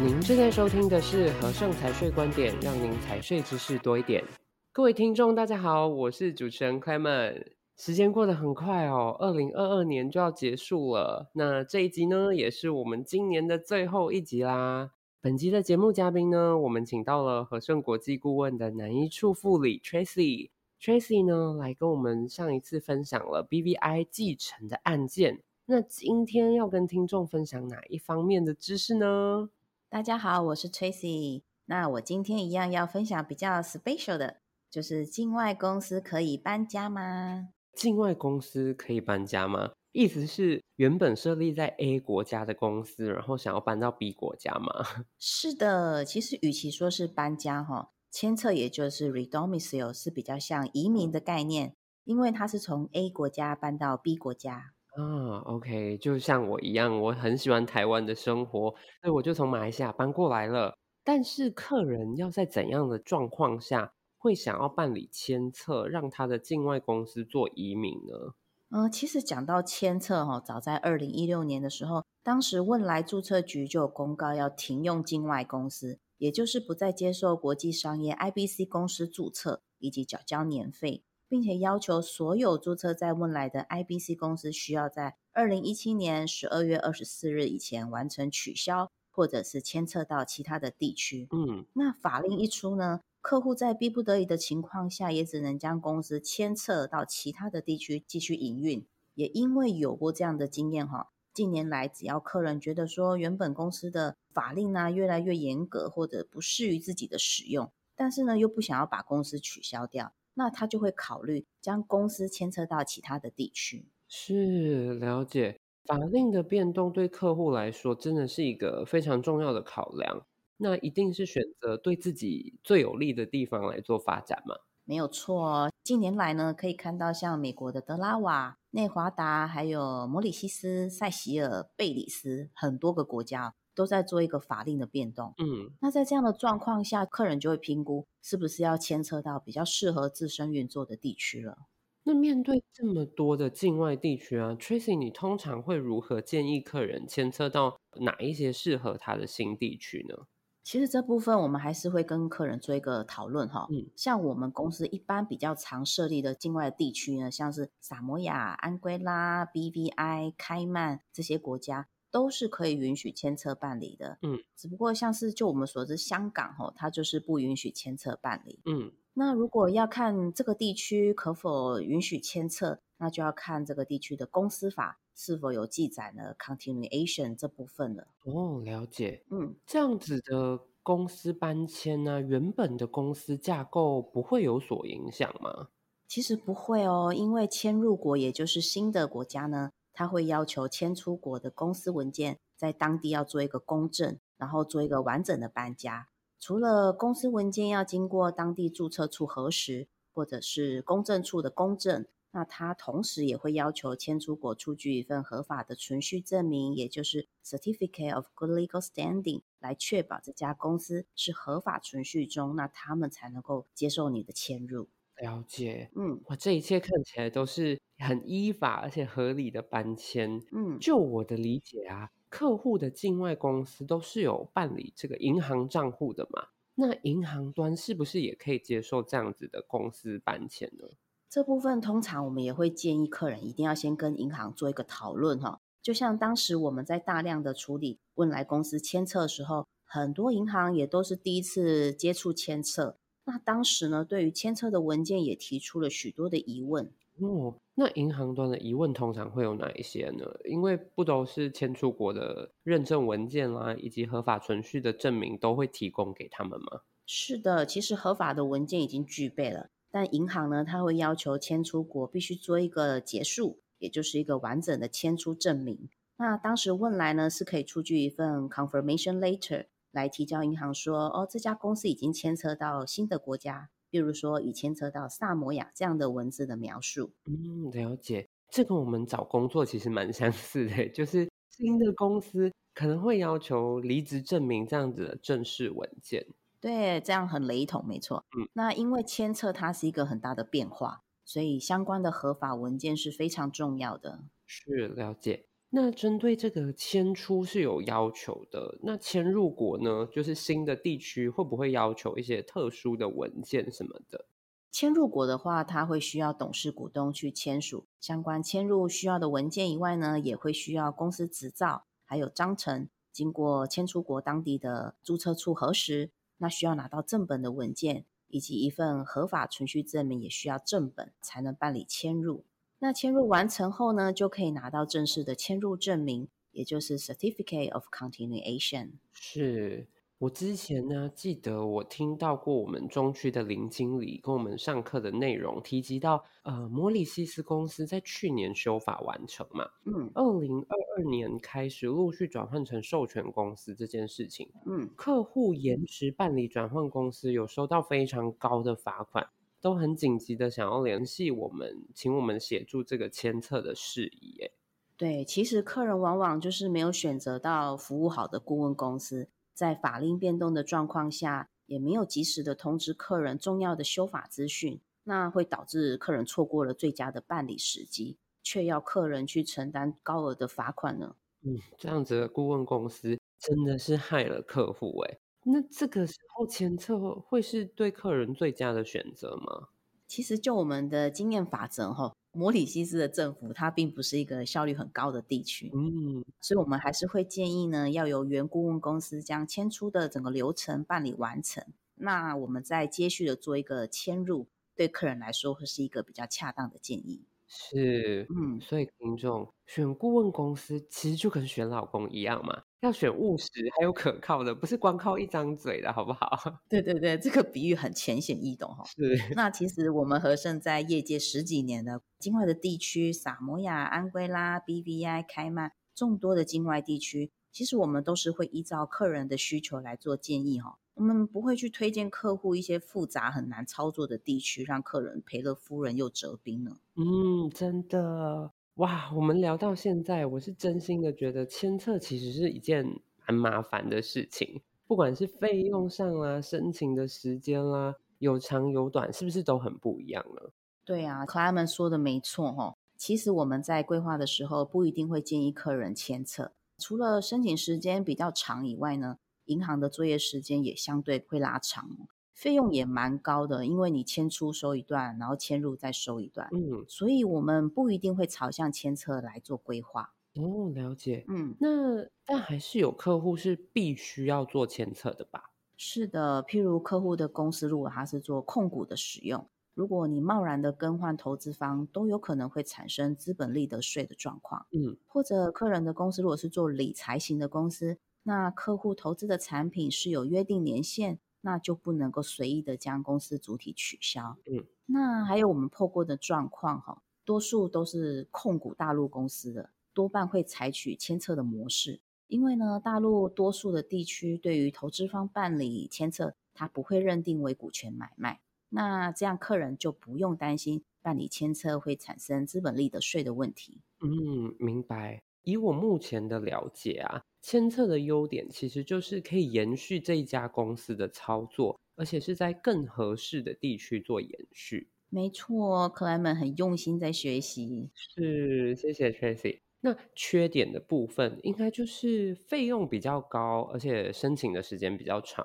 您正在收听的是和盛财税观点，让您财税知识多一点。各位听众，大家好，我是主持人 Clement。时间过得很快哦，二零二二年就要结束了。那这一集呢，也是我们今年的最后一集啦。本集的节目嘉宾呢，我们请到了和盛国际顾问的南一处副理 Tracy。Tracy 呢，来跟我们上一次分享了 BVI 继承的案件。那今天要跟听众分享哪一方面的知识呢？大家好，我是 Tracy。那我今天一样要分享比较 special 的，就是境外公司可以搬家吗？境外公司可以搬家吗？意思是原本设立在 A 国家的公司，然后想要搬到 B 国家吗？是的，其实与其说是搬家哈，迁册也就是 redomicile 是比较像移民的概念，因为它是从 A 国家搬到 B 国家。啊，OK，就像我一样，我很喜欢台湾的生活，所以我就从马来西亚搬过来了。但是客人要在怎样的状况下会想要办理签册，让他的境外公司做移民呢？嗯、其实讲到签册哈，早在二零一六年的时候，当时汶莱注册局就有公告要停用境外公司，也就是不再接受国际商业 IBC 公司注册以及缴交年费。并且要求所有注册在汶莱的 IBC 公司需要在二零一七年十二月二十四日以前完成取消，或者是迁册到其他的地区。嗯，那法令一出呢，客户在逼不得已的情况下，也只能将公司迁册到其他的地区继续营运。也因为有过这样的经验哈，近年来只要客人觉得说原本公司的法令呢越来越严格，或者不适于自己的使用，但是呢又不想要把公司取消掉。那他就会考虑将公司牵扯到其他的地区。是，了解。法令的变动对客户来说真的是一个非常重要的考量。那一定是选择对自己最有利的地方来做发展吗？没有错。近年来呢，可以看到像美国的德拉瓦、内华达，还有摩里西斯、塞西尔、贝里斯，很多个国家。都在做一个法令的变动，嗯，那在这样的状况下，客人就会评估是不是要牵扯到比较适合自身运作的地区了。那面对这么多的境外地区啊，Tracy，你通常会如何建议客人牵扯到哪一些适合他的新地区呢？其实这部分我们还是会跟客人做一个讨论哈。嗯，像我们公司一般比较常设立的境外的地区呢，像是萨摩亚、安圭拉、BVI、开曼这些国家。都是可以允许迁册办理的，嗯，只不过像是就我们所知，香港吼，它就是不允许迁册办理，嗯，那如果要看这个地区可否允许迁册，那就要看这个地区的公司法是否有记载呢，continuation 这部分了。哦，了解，嗯，这样子的公司搬迁呢，原本的公司架构不会有所影响吗？其实不会哦，因为迁入国也就是新的国家呢。他会要求迁出国的公司文件在当地要做一个公证，然后做一个完整的搬家。除了公司文件要经过当地注册处核实，或者是公证处的公证，那他同时也会要求迁出国出具一份合法的存续证明，也就是 Certificate of Good Legal Standing，来确保这家公司是合法存续中，那他们才能够接受你的迁入。了解，嗯，哇，这一切看起来都是很依法而且合理的搬迁。嗯，就我的理解啊，客户的境外公司都是有办理这个银行账户的嘛，那银行端是不是也可以接受这样子的公司搬迁呢？这部分通常我们也会建议客人一定要先跟银行做一个讨论哈，就像当时我们在大量的处理汶莱公司签册的时候，很多银行也都是第一次接触迁册。那当时呢，对于签册的文件也提出了许多的疑问。哦，那银行端的疑问通常会有哪一些呢？因为不都是签出国的认证文件啦，以及合法存续的证明都会提供给他们吗？是的，其实合法的文件已经具备了，但银行呢，它会要求迁出国必须做一个结束，也就是一个完整的迁出证明。那当时问来呢，是可以出具一份 confirmation letter。来提交银行说，哦，这家公司已经迁册到新的国家，比如说已牵扯到萨摩亚这样的文字的描述。嗯，了解。这跟我们找工作其实蛮相似的，就是新的公司可能会要求离职证明这样子的正式文件。对，这样很雷同，没错。嗯，那因为牵扯它是一个很大的变化，所以相关的合法文件是非常重要的。是，了解。那针对这个迁出是有要求的，那迁入国呢，就是新的地区会不会要求一些特殊的文件什么的？迁入国的话，它会需要董事股东去签署相关迁入需要的文件以外呢，也会需要公司执照，还有章程，经过迁出国当地的注册处核实，那需要拿到正本的文件，以及一份合法存续证明，也需要正本才能办理迁入。那迁入完成后呢，就可以拿到正式的迁入证明，也就是 Certificate of Continuation。是我之前呢，记得我听到过我们中区的林经理跟我们上课的内容，提及到呃，摩里西斯公司在去年修法完成嘛，嗯，二零二二年开始陆续转换成授权公司这件事情，嗯，客户延迟办理转换公司，有收到非常高的罚款。都很紧急的想要联系我们，请我们协助这个签测的事宜。哎，对，其实客人往往就是没有选择到服务好的顾问公司，在法令变动的状况下，也没有及时的通知客人重要的修法资讯，那会导致客人错过了最佳的办理时机，却要客人去承担高额的罚款呢。嗯，这样子的顾问公司真的是害了客户哎。那这个时候迁册会是对客人最佳的选择吗？其实就我们的经验法则哈，摩里西斯的政府它并不是一个效率很高的地区，嗯，所以我们还是会建议呢，要由原顾问公司将迁出的整个流程办理完成，那我们再接续的做一个迁入，对客人来说会是一个比较恰当的建议。是，嗯，所以听众选顾问公司其实就跟选老公一样嘛。要选务实还有可靠的，不是光靠一张嘴的，好不好？对对对，这个比喻很浅显易懂哈。是。那其实我们和盛在业界十几年了，境外的地区，萨摩亚、安圭拉、BVI、开曼众多的境外地区，其实我们都是会依照客人的需求来做建议哈。我们不会去推荐客户一些复杂很难操作的地区，让客人赔了夫人又折兵呢。嗯，真的。哇，我们聊到现在，我是真心的觉得签测其实是一件蛮麻烦的事情，不管是费用上啦、申请的时间啦，有长有短，是不是都很不一样呢？对啊，Clement 说的没错哈。其实我们在规划的时候，不一定会建议客人签测，除了申请时间比较长以外呢，银行的作业时间也相对会拉长。费用也蛮高的，因为你迁出收一段，然后迁入再收一段，嗯，所以我们不一定会朝向迁册来做规划。哦，了解，嗯，那但还是有客户是必须要做迁册的吧？是的，譬如客户的公司如果他是做控股的使用，如果你贸然的更换投资方，都有可能会产生资本利得税的状况。嗯，或者客人的公司如果是做理财型的公司，那客户投资的产品是有约定年限。那就不能够随意的将公司主体取消。嗯，那还有我们破过的状况哈，多数都是控股大陆公司的，多半会采取迁册的模式。因为呢，大陆多数的地区对于投资方办理迁册，它不会认定为股权买卖。那这样客人就不用担心办理迁册会产生资本利得税的问题。嗯，明白。以我目前的了解啊。迁册的优点其实就是可以延续这一家公司的操作，而且是在更合适的地区做延续。没错，Clement 很用心在学习。是，谢谢 Tracy。那缺点的部分应该就是费用比较高，而且申请的时间比较长。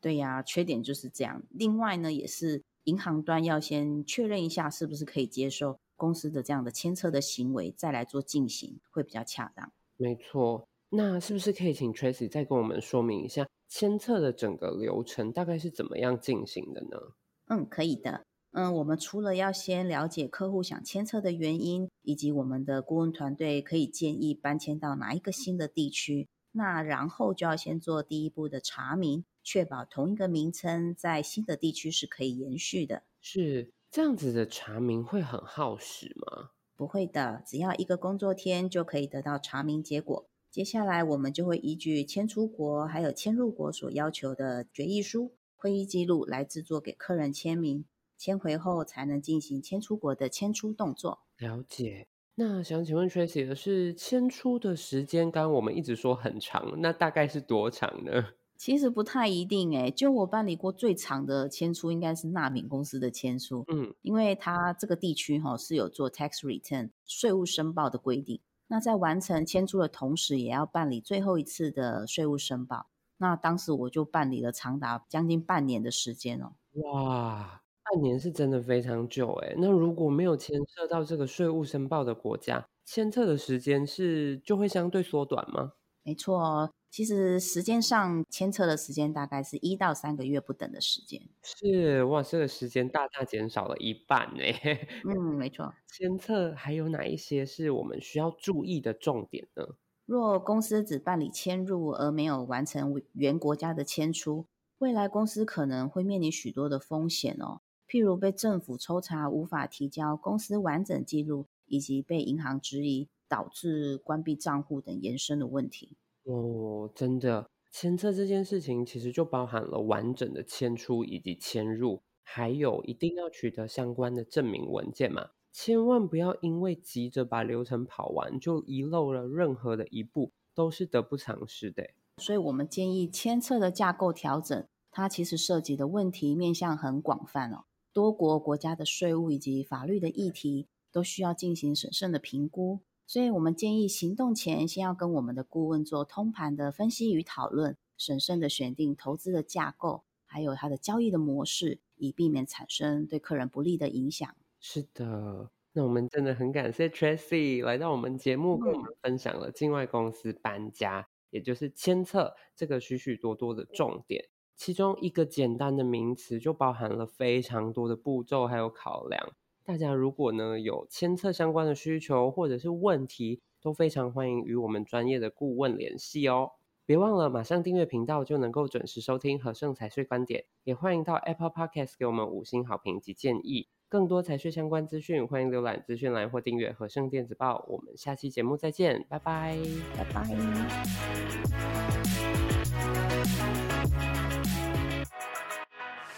对呀，缺点就是这样。另外呢，也是银行端要先确认一下是不是可以接受公司的这样的迁册的行为，再来做进行会比较恰当。没错。那是不是可以请 Tracy 再跟我们说明一下签册的整个流程大概是怎么样进行的呢？嗯，可以的。嗯，我们除了要先了解客户想签册的原因，以及我们的顾问团队可以建议搬迁到哪一个新的地区，那然后就要先做第一步的查明，确保同一个名称在新的地区是可以延续的。是这样子的查明会很耗时吗？不会的，只要一个工作天就可以得到查明结果。接下来，我们就会依据迁出国还有迁入国所要求的决议书、会议记录来制作给客人签名，签回后才能进行迁出国的迁出动作。了解。那想请问 Tracy 的是，迁出的时间，刚刚我们一直说很长，那大概是多长呢？其实不太一定诶，就我办理过最长的迁出，应该是纳米公司的迁出。嗯，因为它这个地区哈是有做 tax return 税务申报的规定。那在完成迁出的同时，也要办理最后一次的税务申报。那当时我就办理了长达将近半年的时间哦。哇，半年是真的非常久哎。那如果没有牵涉到这个税务申报的国家，牵涉的时间是就会相对缩短吗？没错哦。其实时间上牵扯的时间大概是一到三个月不等的时间。是哇，这个时间大大减少了一半呢。嗯，没错。监测还有哪一些是我们需要注意的重点呢？若公司只办理迁入而没有完成原国家的迁出，未来公司可能会面临许多的风险哦，譬如被政府抽查、无法提交公司完整记录，以及被银行质疑，导致关闭账户等延伸的问题。哦，真的，迁册这件事情其实就包含了完整的迁出以及迁入，还有一定要取得相关的证明文件嘛。千万不要因为急着把流程跑完，就遗漏了任何的一步，都是得不偿失的。所以我们建议迁册的架构调整，它其实涉及的问题面向很广泛哦，多国国家的税务以及法律的议题都需要进行审慎的评估。所以我们建议行动前，先要跟我们的顾问做通盘的分析与讨论，审慎的选定投资的架构，还有它的交易的模式，以避免产生对客人不利的影响。是的，那我们真的很感谢 Tracy 来到我们节目，跟我们分享了境外公司搬家，嗯、也就是迁册这个许许多多的重点。其中一个简单的名词，就包含了非常多的步骤还有考量。大家如果呢有签测相关的需求或者是问题都非常欢迎与我们专业的顾问联系哦。别忘了马上订阅频道就能够准时收听和盛财税观点也欢迎到 apple podcast 给我们五星好评及建议。更多财税相关资讯欢迎浏览资讯栏或订阅和盛电子报我们下期节目再见拜拜。拜拜。